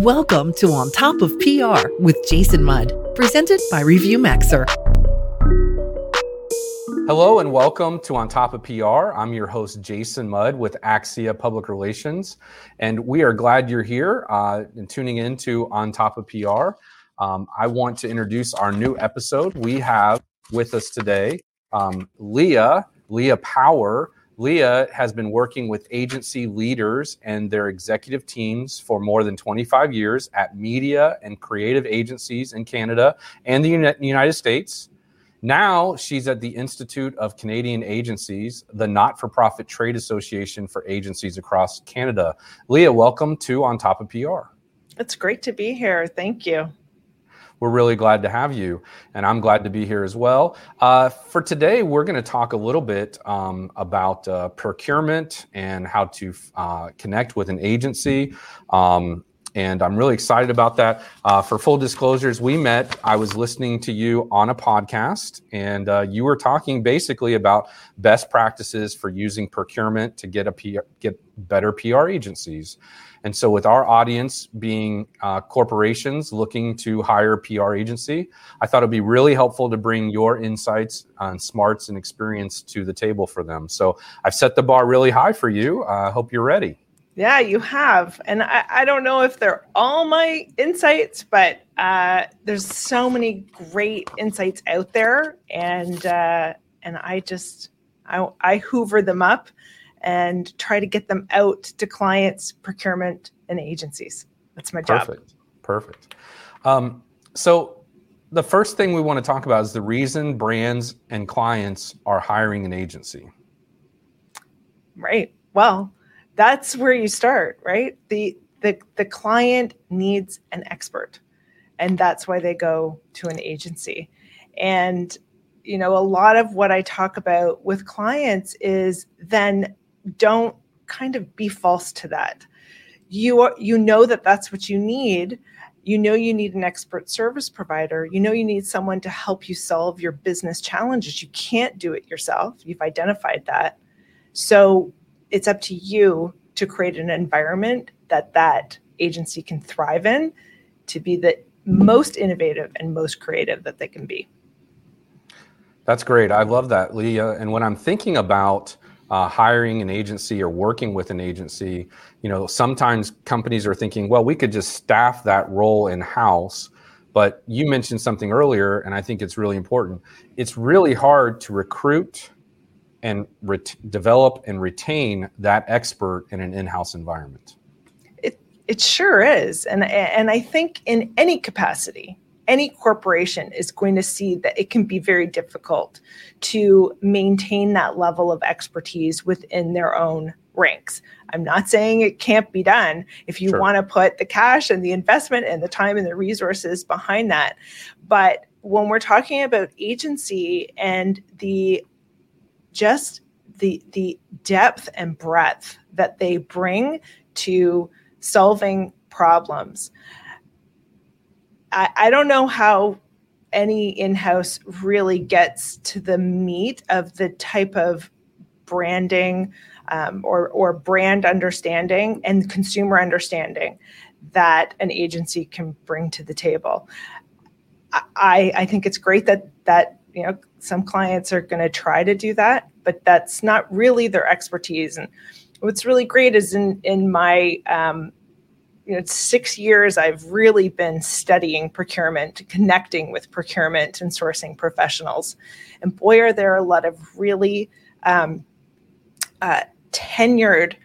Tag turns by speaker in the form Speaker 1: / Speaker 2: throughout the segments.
Speaker 1: Welcome to On Top of PR with Jason Mudd, presented by ReviewMaxer.
Speaker 2: Hello and welcome to On Top of PR. I'm your host, Jason Mudd with Axia Public Relations, and we are glad you're here uh, and tuning in to On Top of PR. Um, I want to introduce our new episode. We have with us today um, Leah, Leah Power. Leah has been working with agency leaders and their executive teams for more than 25 years at media and creative agencies in Canada and the United States. Now she's at the Institute of Canadian Agencies, the not for profit trade association for agencies across Canada. Leah, welcome to On Top of PR.
Speaker 3: It's great to be here. Thank you.
Speaker 2: We're really glad to have you, and I'm glad to be here as well. Uh, for today, we're going to talk a little bit um, about uh, procurement and how to uh, connect with an agency. Um, and I'm really excited about that. Uh, for full disclosures, we met. I was listening to you on a podcast, and uh, you were talking basically about best practices for using procurement to get a PR, get better PR agencies. And so, with our audience being uh, corporations looking to hire PR agency, I thought it'd be really helpful to bring your insights and smarts and experience to the table for them. So, I've set the bar really high for you. I hope you're ready.
Speaker 3: Yeah, you have. And I, I don't know if they're all my insights, but uh, there's so many great insights out there. And uh, and I just I, I hoover them up and try to get them out to clients, procurement, and agencies. That's my
Speaker 2: job. Perfect. Perfect. Um, so the first thing we want to talk about is the reason brands and clients are hiring an agency.
Speaker 3: Right. Well, that's where you start, right? The the the client needs an expert. And that's why they go to an agency. And you know, a lot of what I talk about with clients is then don't kind of be false to that. You are, you know that that's what you need. You know you need an expert service provider. You know you need someone to help you solve your business challenges. You can't do it yourself. You've identified that. So it's up to you to create an environment that that agency can thrive in to be the most innovative and most creative that they can be.
Speaker 2: That's great. I love that, Leah. And when I'm thinking about uh, hiring an agency or working with an agency, you know, sometimes companies are thinking, well, we could just staff that role in house. But you mentioned something earlier, and I think it's really important. It's really hard to recruit and ret- develop and retain that expert in an in-house environment.
Speaker 3: It it sure is, and and I think in any capacity, any corporation is going to see that it can be very difficult to maintain that level of expertise within their own ranks. I'm not saying it can't be done if you sure. want to put the cash and the investment and the time and the resources behind that. But when we're talking about agency and the just the the depth and breadth that they bring to solving problems. I, I don't know how any in-house really gets to the meat of the type of branding um, or, or brand understanding and consumer understanding that an agency can bring to the table. I, I think it's great that that you know some clients are going to try to do that but that's not really their expertise. And what's really great is in in my um, you know six years i've really been studying procurement connecting with procurement and sourcing professionals. And boy are there a lot of really um, uh, tenured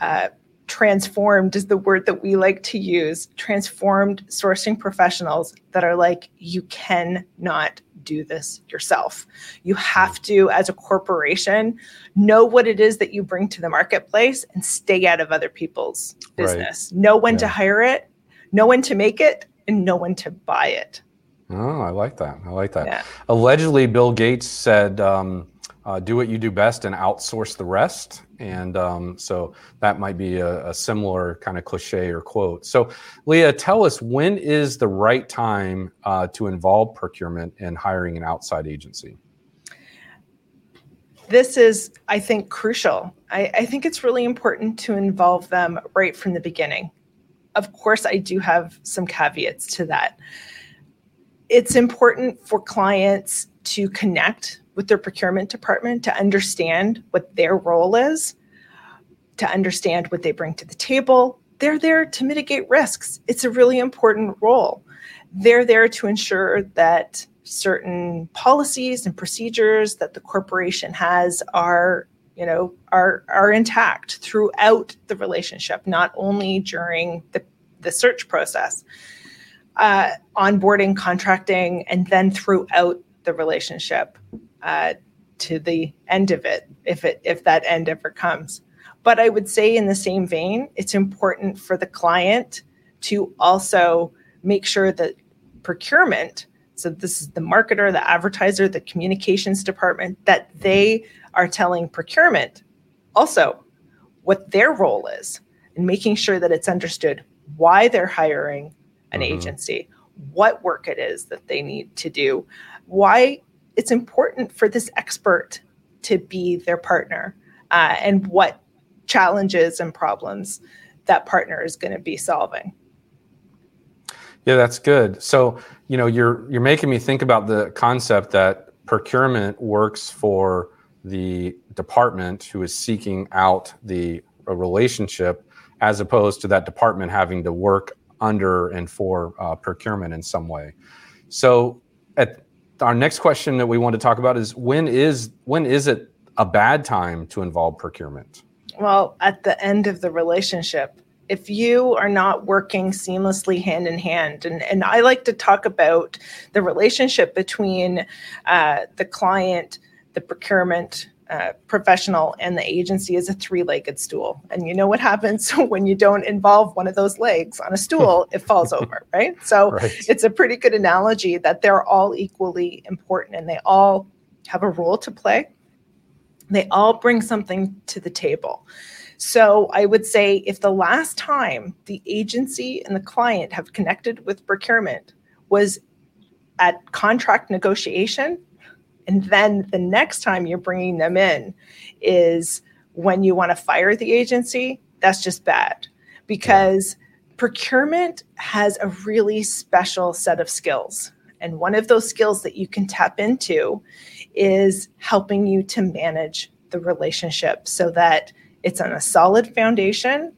Speaker 3: uh, transformed is the word that we like to use transformed sourcing professionals that are like you cannot do this yourself. You have to, as a corporation, know what it is that you bring to the marketplace and stay out of other people's business. Right. Know when yeah. to hire it, know when to make it, and know when to buy it.
Speaker 2: Oh, I like that. I like that. Yeah. Allegedly, Bill Gates said, um, uh, do what you do best and outsource the rest. And um, so that might be a, a, similar kind of cliche or quote. So, Leah, tell us when is the right time uh, to involve procurement in hiring an outside agency?
Speaker 3: This is, I think, crucial. I, I think it's really important to involve them right from the beginning. of course, I do have some caveats to that. It's important for clients to connect with their procurement department to understand what their role is, to understand what they bring to the table. They're there to mitigate risks. It's a really important role. They're there to ensure that certain policies and procedures that the corporation has are you know are are intact throughout the relationship not only during the, the search process uh, onboarding contracting and then throughout the relationship uh, to the end of it if it if that end ever comes but i would say in the same vein it's important for the client to also make sure that procurement so this is the marketer, the advertiser, the communications department that they are telling procurement also what their role is and making sure that it's understood why they're hiring an mm-hmm. agency, what work it is that they need to do, why it's important for this expert to be their partner, uh, and what challenges and problems that partner is going to be solving.
Speaker 2: Yeah, that's good. So, you know, you're you're making me think about the concept that procurement works for the department who is seeking out the relationship as opposed to that department having to work under and for uh, procurement in some way. So, at our next question that we want to talk about is when is when is it a bad time to involve procurement?
Speaker 3: Well, at the end of the relationship, if you are not working seamlessly hand in hand and, and i like to talk about the relationship between uh, the client the procurement uh, professional and the agency is a three-legged stool. And you know what happens when you don't involve one of those legs on a stool? It falls over right? So right. it's a pretty good analogy that they're all equally important and they all have a role to play. They all bring something to the table. So I would say if the last time the agency and the client have connected with procurement was at contract negotiation, and then the next time you're bringing them in is when you want to fire the agency, that's just bad because procurement has a really special set of skills. And one of those skills that you can tap into is helping you to manage the relationship so that it's on a solid foundation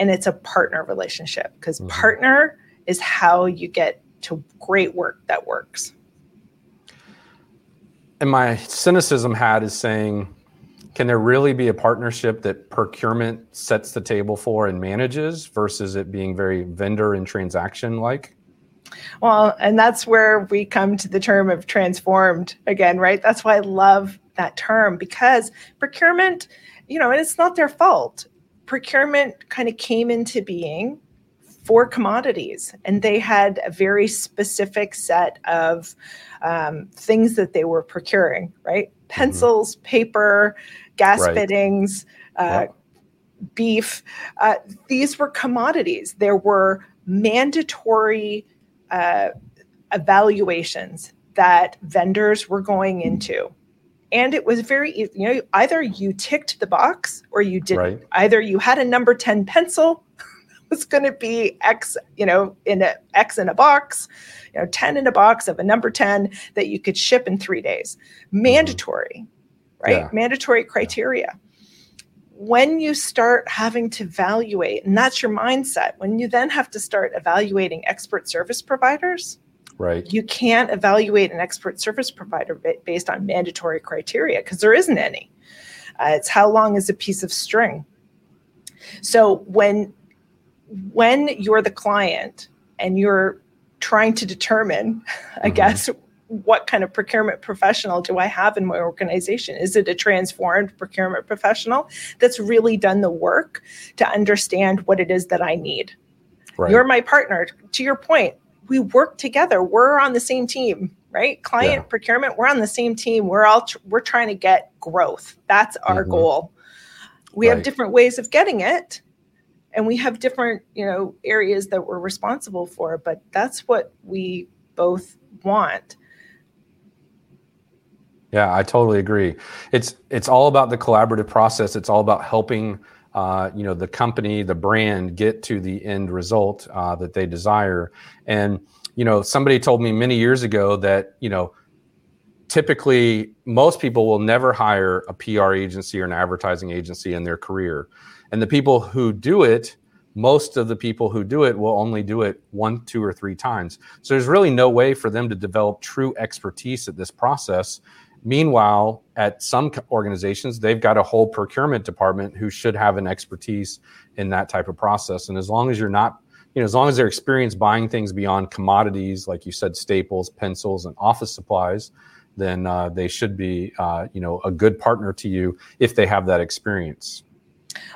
Speaker 3: and it's a partner relationship because mm-hmm. partner is how you get to great work that works.
Speaker 2: And my cynicism hat is saying, can there really be a partnership that procurement sets the table for and manages versus it being very vendor and transaction like?
Speaker 3: Well, and that's where we come to the term of transformed again, right? That's why I love that term because procurement you know, and it's not their fault. Procurement kind of came into being for commodities, and they had a very specific set of um, things that they were procuring, right? Mm-hmm. Pencils, mm-hmm. paper, gas right. fittings, uh, beef. Uh, these were commodities. There were mandatory uh, evaluations that vendors were going into and it was very easy. You know, either you ticked the box or you didn't. Right. Either you had a number 10 pencil was going to be X, you know, in a X in a box, you know, 10 in a box of a number 10 that you could ship in three days. Mm-hmm. Mandatory, right? Yeah. Mandatory criteria. When you start having to evaluate, and that's your mindset, when you then have to start evaluating expert service providers,
Speaker 2: Right.
Speaker 3: You can't evaluate an expert service provider based on mandatory criteria because there isn't any. Uh, it's how long is a piece of string. So when when you're the client and you're trying to determine, I mm-hmm. guess, what kind of procurement professional do I have in my organization? Is it a transformed procurement professional that's really done the work to understand what it is that I need? Right. You're my partner. To your point, we work together. We're on the same team, right? Client yeah. procurement, we're on the same team. We're all tr- we're trying to get growth. That's our mm-hmm. goal. We right. have different ways of getting it and we have different, you know, areas that we're responsible for, but that's what we both want.
Speaker 2: Yeah, I totally agree. It's it's all about the collaborative process. It's all about helping uh, you know the company, the brand get to the end result uh, that they desire. And you know, somebody told me many years ago that you know typically most people will never hire a PR agency or an advertising agency in their career. And the people who do it, most of the people who do it will only do it one, two, or three times. So there's really no way for them to develop true expertise at this process. Meanwhile, at some organizations, they've got a whole procurement department who should have an expertise in that type of process. And as long as you're not, you know, as long as they're experienced buying things beyond commodities, like you said, staples, pencils, and office supplies, then uh, they should be, uh, you know, a good partner to you if they have that experience.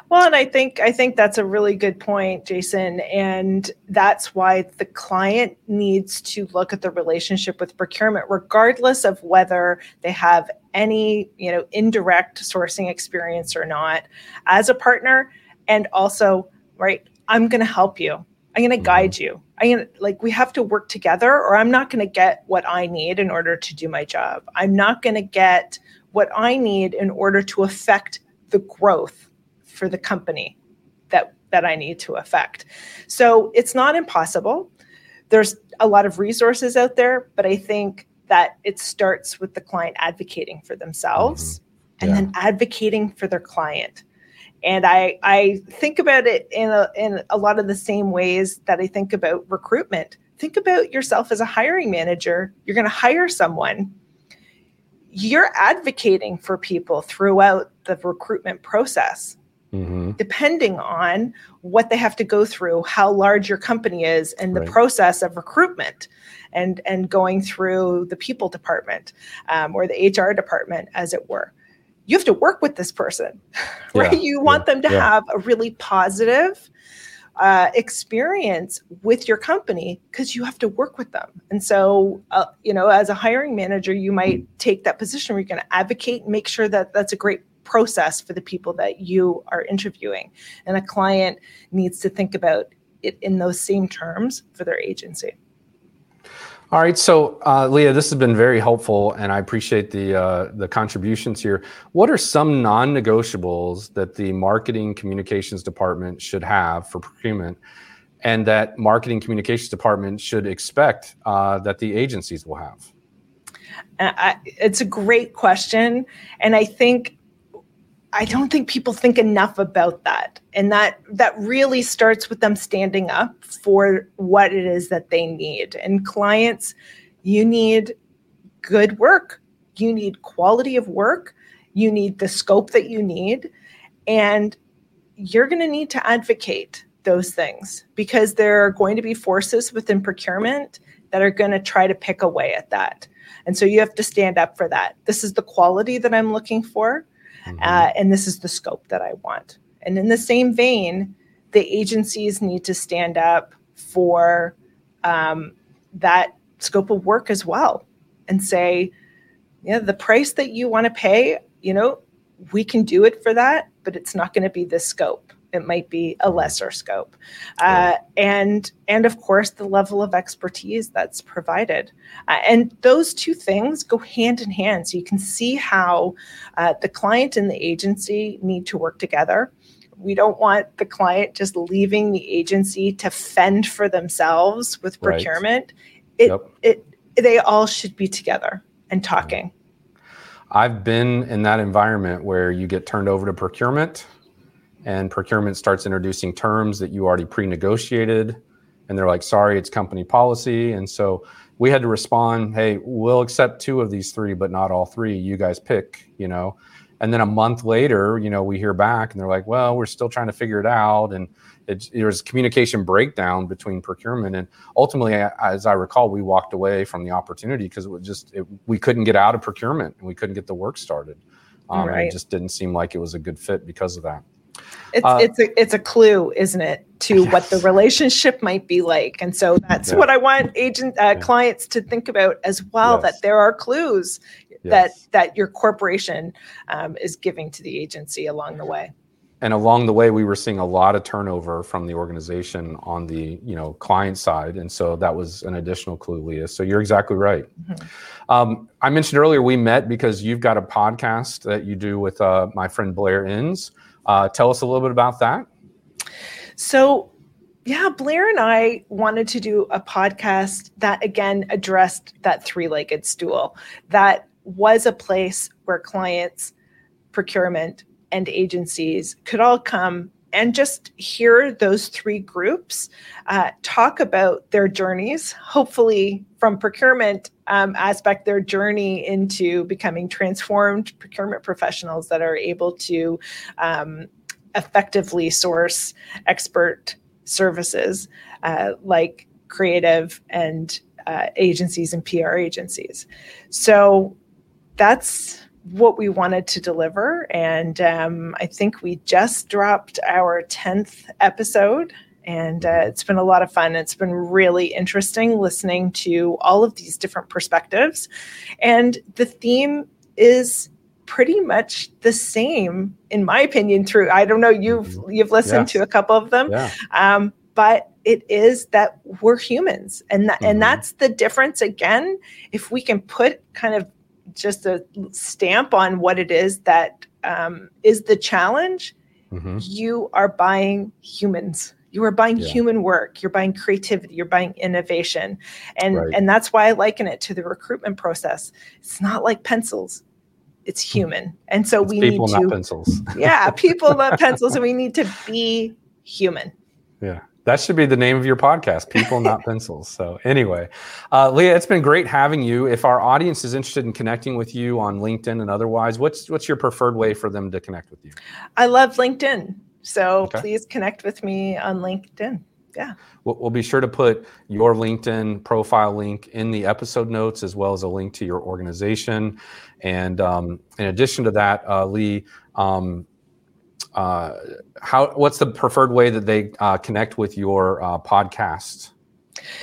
Speaker 3: Well, and I think I think that's a really good point, Jason, and that's why the client needs to look at the relationship with procurement, regardless of whether they have any, you know, indirect sourcing experience or not, as a partner, and also, right, I'm going to help you. I'm going to mm-hmm. guide you. I'm going to like we have to work together or I'm not going to get what I need in order to do my job. I'm not going to get what I need in order to affect the growth for the company that that I need to affect. So it's not impossible. There's a lot of resources out there, but I think that it starts with the client advocating for themselves mm-hmm. yeah. and then advocating for their client and I I think about it in a, in a lot of the same ways that I think about recruitment. Think about yourself as a hiring manager. You're going to hire someone. You're advocating for people throughout the recruitment process. Mm-hmm. Depending on what they have to go through, how large your company is, and the right. process of recruitment, and and going through the people department um, or the HR department, as it were you have to work with this person, right? You want yeah, them to yeah. have a really positive uh, experience with your company because you have to work with them. And so, uh, you know, as a hiring manager, you might take that position where you're going to advocate and make sure that that's a great process for the people that you are interviewing. And a client needs to think about it in those same terms for their agency.
Speaker 2: All right, so uh, Leah, this has been very helpful, and I appreciate the uh, the contributions here. What are some non-negotiables that the marketing communications department should have for procurement, and that marketing communications department should expect uh, that the agencies will have?
Speaker 3: I, it's a great question, and I think I don't think people think enough about that. And that that really starts with them standing up for what it is that they need. And clients, you need good work. You need quality of work. You need the scope that you need. And you're going to need to advocate those things because there are going to be forces within procurement that are going to try to pick away at that. And so you have to stand up for that. This is the quality that I'm looking for mm-hmm. uh, and this is the scope that I want. And in the same vein, the agencies need to stand up for um, that scope of work as well and say, yeah, the price that you want to pay, you know, we can do it for that, but it's not going to be this scope it might be a lesser scope. Uh, and and of course the level of expertise that's provided. Uh, and those two things go hand in hand. So you can see how uh, the client and the agency need to work together. We don't want the client just leaving the agency to fend for themselves with procurement. Right. it, yep. it they all should be together and talking.
Speaker 2: I've been in that environment where you get turned over to procurement and procurement starts introducing terms that you already pre-negotiated. And they're like sorry it's company policy. And so we had to respond hey we'll accept two of these three but not all three. You guys pick you know? And then a month later you know we hear back and they're like well we're still trying to figure it out. And it, there was communication breakdown between procurement and ultimately as i recall we walked away from the opportunity because it was just it, we couldn't get out of procurement and we couldn't get the work started um, right. it just didn't seem like it was a good fit because of that
Speaker 3: it's uh, it's a it's a clue, isn't it, to yes. what the relationship might be like, and so that's yeah. what I want agent uh, yeah. clients to think about as well. Yes. That there are clues yes. that that your corporation um, is giving to the agency along the way.
Speaker 2: And along the way, we were seeing a lot of turnover from the organization on the you know client side, and so that was an additional clue, Leah. So you're exactly right. Mm-hmm. Um, I mentioned earlier we met because you've got a podcast that you do with uh, my friend Blair Enns Uh, tell us a little bit about that.
Speaker 3: So, yeah, Blair and I wanted to do a podcast that again addressed that three legged stool, that was a place where clients, procurement, and agencies could all come and just hear those three groups uh, talk about their journeys, hopefully from procurement um, aspect, their journey into becoming transformed procurement professionals that are able to um, effectively source expert services uh, like creative and uh, agencies and PR agencies. So that's what we wanted to deliver. And um, I think we just dropped our 10th episode. And uh, it's been a lot of fun. It's been really interesting listening to all of these different perspectives. And the theme is pretty much the same, in my opinion. Through I don't know you've mm-hmm. you've listened yes. to a couple of them, yeah. um, but it is that we're humans, and that, mm-hmm. and that's the difference. Again, if we can put kind of just a stamp on what it is that um, is the challenge, mm-hmm. you are buying humans. You are buying yeah. human work. You're buying creativity. You're buying innovation. And right. and that's why i liken it to the recruitment process. It's not like pencils. It's hmm. human. And so
Speaker 2: it's
Speaker 3: we
Speaker 2: people,
Speaker 3: need to People
Speaker 2: not pencils.
Speaker 3: Yeah people not pencils. And we need to be human.
Speaker 2: Yeah that should be the name of your podcast, People Not Pencils. So, anyway, uh, Leah, it's been great having you. If our audience is interested in connecting with you on LinkedIn and otherwise, what's what's your preferred way for them to connect with you?
Speaker 3: I love LinkedIn. So, okay. please connect with me on LinkedIn. Yeah.
Speaker 2: We'll, we'll, be sure to put your LinkedIn profile link in the episode notes as well as a link to your organization. And um, in addition to that, uh, Lee, um, uh, how what's the preferred way that they uh, connect with your uh, podcast?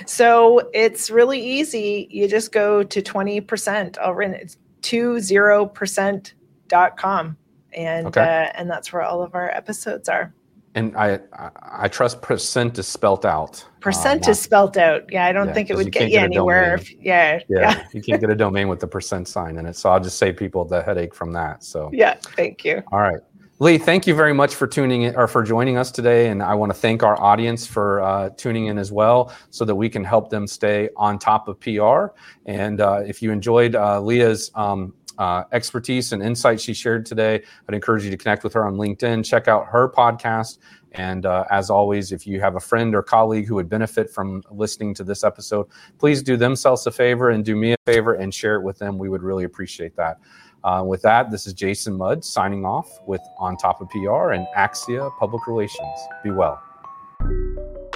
Speaker 3: So it's really easy. You just go to 20%. I'll run it 20%.com. And okay. uh, and that's where all of our episodes are.
Speaker 2: And I I trust percent is spelt out.
Speaker 3: Uh, percent is spelt out. Yeah, I don't yeah, think it would you get you anywhere. If, yeah,
Speaker 2: yeah, yeah. you can't get a domain with the percent sign in it. So I'll just save people the headache from that. So
Speaker 3: yeah, thank you.
Speaker 2: All right. Lee, thank you very much for tuning in or for joining us today. And I want to thank our audience for uh, tuning in as well so that we can help them stay on top of PR. And uh, if you enjoyed uh, Leah's um, uh, expertise and insight she shared today, I'd encourage you to connect with her on LinkedIn, check out her podcast. And uh, as always, if you have a friend or colleague who would benefit from listening to this episode, please do themselves a favor and do me a favor and share it with them. We would really appreciate that. Uh, with that, this is Jason Mudd signing off with On Top of PR and Axia Public Relations. Be well.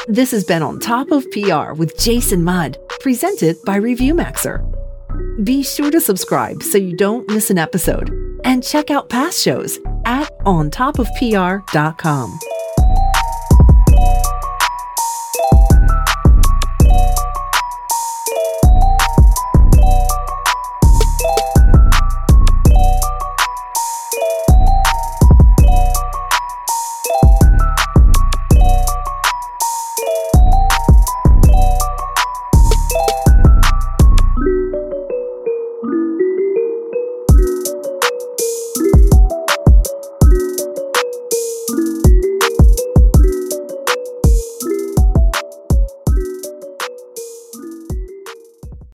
Speaker 1: This has been On Top of PR with Jason Mudd, presented by ReviewMaxer. Be sure to subscribe so you don't miss an episode and check out past shows at ontopofpr.com.